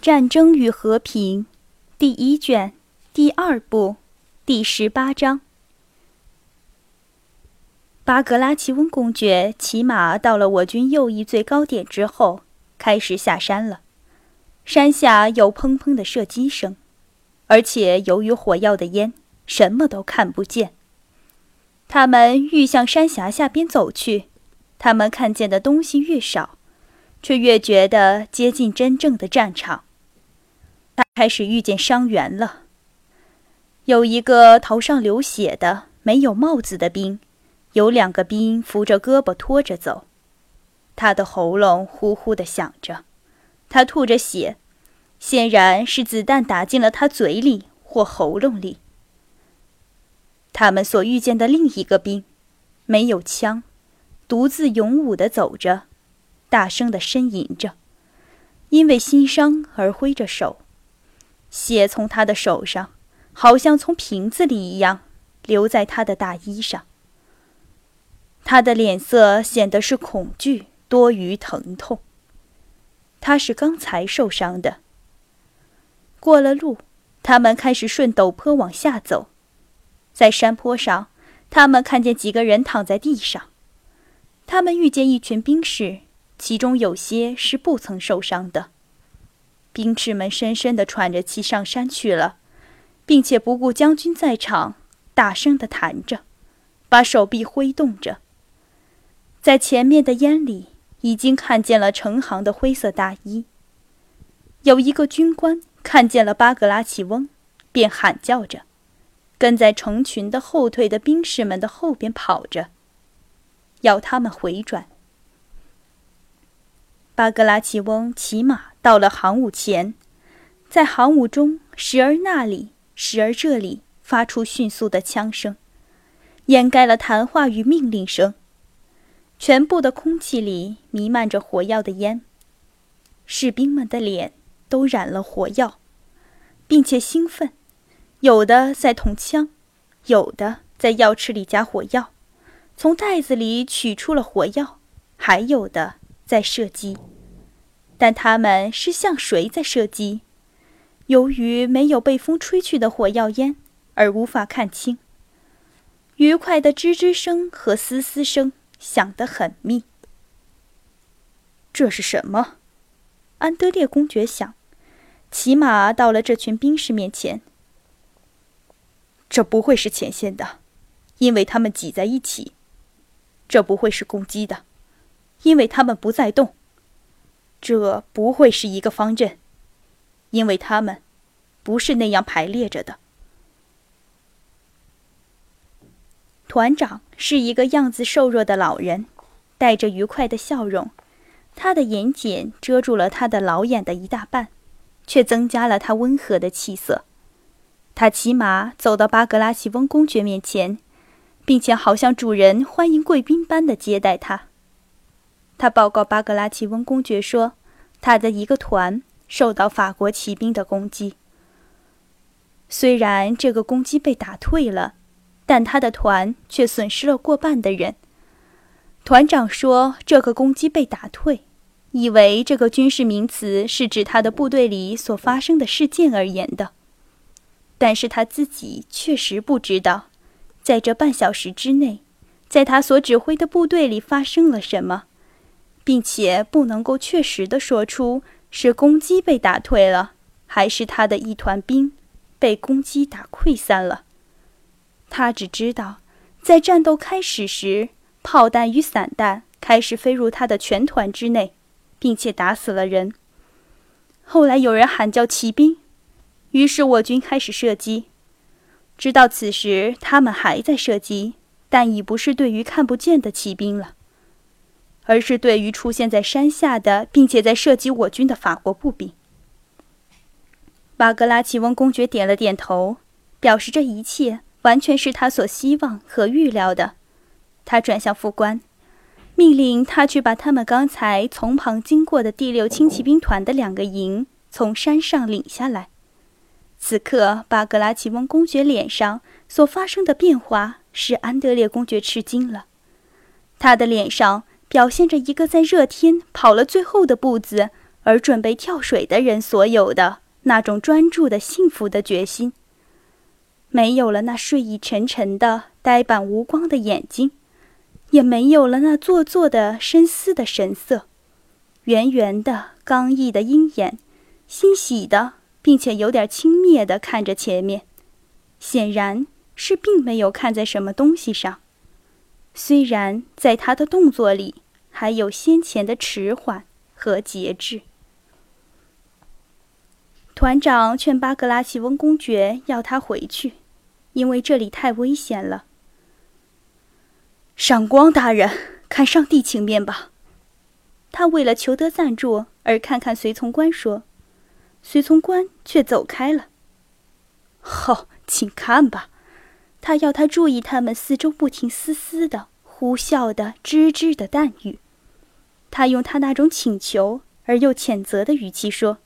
战争与和平》第一卷第二部第十八章。巴格拉奇翁公爵骑马到了我军右翼最高点之后，开始下山了。山下有砰砰的射击声，而且由于火药的烟，什么都看不见。他们愈向山峡下边走去，他们看见的东西越少，却越觉得接近真正的战场。他开始遇见伤员了。有一个头上流血的、没有帽子的兵，有两个兵扶着胳膊拖着走，他的喉咙呼呼地响着，他吐着血，显然是子弹打进了他嘴里或喉咙里。他们所遇见的另一个兵，没有枪，独自勇武地走着，大声地呻吟着，因为心伤而挥着手，血从他的手上，好像从瓶子里一样，流在他的大衣上。他的脸色显得是恐惧多于疼痛。他是刚才受伤的。过了路，他们开始顺陡坡往下走。在山坡上，他们看见几个人躺在地上。他们遇见一群兵士，其中有些是不曾受伤的。兵士们深深地喘着气上山去了，并且不顾将军在场，大声地弹着，把手臂挥动着。在前面的烟里，已经看见了成行的灰色大衣。有一个军官看见了巴格拉奇翁，便喊叫着。跟在成群的后退的兵士们的后边跑着，要他们回转。巴格拉奇翁骑马到了行伍前，在行伍中时而那里，时而这里发出迅速的枪声，掩盖了谈话与命令声。全部的空气里弥漫着火药的烟，士兵们的脸都染了火药，并且兴奋。有的在捅枪，有的在药池里加火药，从袋子里取出了火药，还有的在射击，但他们是向谁在射击？由于没有被风吹去的火药烟，而无法看清。愉快的吱吱声和嘶嘶声响得很密。这是什么？安德烈公爵想，骑马到了这群兵士面前。这不会是前线的，因为他们挤在一起；这不会是攻击的，因为他们不再动；这不会是一个方阵，因为他们不是那样排列着的。团长是一个样子瘦弱的老人，带着愉快的笑容，他的眼睑遮住了他的老眼的一大半，却增加了他温和的气色。他骑马走到巴格拉奇翁公爵面前，并且好像主人欢迎贵宾般的接待他。他报告巴格拉奇翁公爵说，他的一个团受到法国骑兵的攻击。虽然这个攻击被打退了，但他的团却损失了过半的人。团长说，这个攻击被打退，以为这个军事名词是指他的部队里所发生的事件而言的。但是他自己确实不知道，在这半小时之内，在他所指挥的部队里发生了什么，并且不能够确实的说出是公鸡被打退了，还是他的一团兵被公鸡打溃散了。他只知道，在战斗开始时，炮弹与散弹开始飞入他的全团之内，并且打死了人。后来有人喊叫骑兵。于是我军开始射击，直到此时，他们还在射击，但已不是对于看不见的骑兵了，而是对于出现在山下的，并且在射击我军的法国步兵。巴格拉奇翁公爵点了点头，表示这一切完全是他所希望和预料的。他转向副官，命令他去把他们刚才从旁经过的第六轻骑兵团的两个营从山上领下来。此刻，巴格拉奇翁公爵脸上所发生的变化使安德烈公爵吃惊了。他的脸上表现着一个在热天跑了最后的步子，而准备跳水的人所有的那种专注的幸福的决心。没有了那睡意沉沉的呆板无光的眼睛，也没有了那做作的深思的神色，圆圆的刚毅的鹰眼，欣喜的并且有点轻蔑的看着前面，显然是并没有看在什么东西上。虽然在他的动作里还有先前的迟缓和节制。团长劝巴格拉奇翁公爵要他回去，因为这里太危险了。上光大人，看上帝情面吧。他为了求得赞助而看看随从官说，随从官却走开了。好，请看吧。他要他注意他们四周不停嘶嘶的、呼啸的、吱吱的弹雨。他用他那种请求而又谴责的语气说。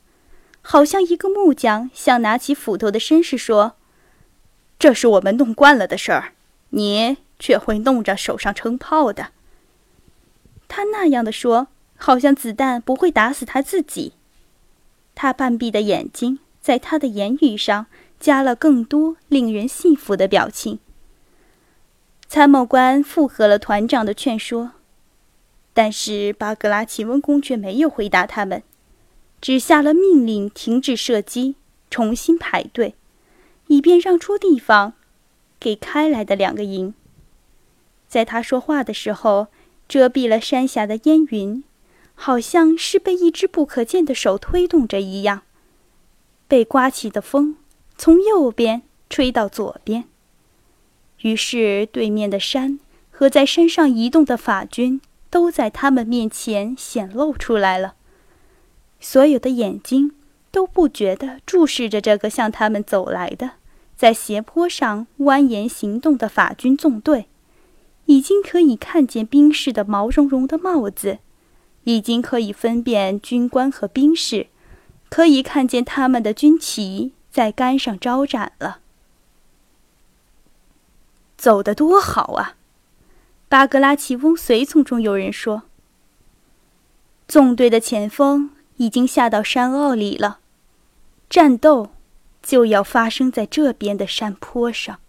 好像一个木匠向拿起斧头的绅士说：“这是我们弄惯了的事儿，你却会弄着手上撑炮的。”他那样的说，好像子弹不会打死他自己。他半闭的眼睛在他的言语上加了更多令人信服的表情。参谋官附和了团长的劝说，但是巴格拉奇翁公却没有回答他们。只下了命令，停止射击，重新排队，以便让出地方给开来的两个营。在他说话的时候，遮蔽了山下的烟云，好像是被一只不可见的手推动着一样。被刮起的风从右边吹到左边，于是对面的山和在山上移动的法军都在他们面前显露出来了。所有的眼睛都不觉地注视着这个向他们走来的，在斜坡上蜿蜒行动的法军纵队，已经可以看见兵士的毛茸茸的帽子，已经可以分辨军官和兵士，可以看见他们的军旗在杆上招展了。走得多好啊！巴格拉奇翁随从中有人说：“纵队的前锋。”已经下到山坳里了，战斗就要发生在这边的山坡上。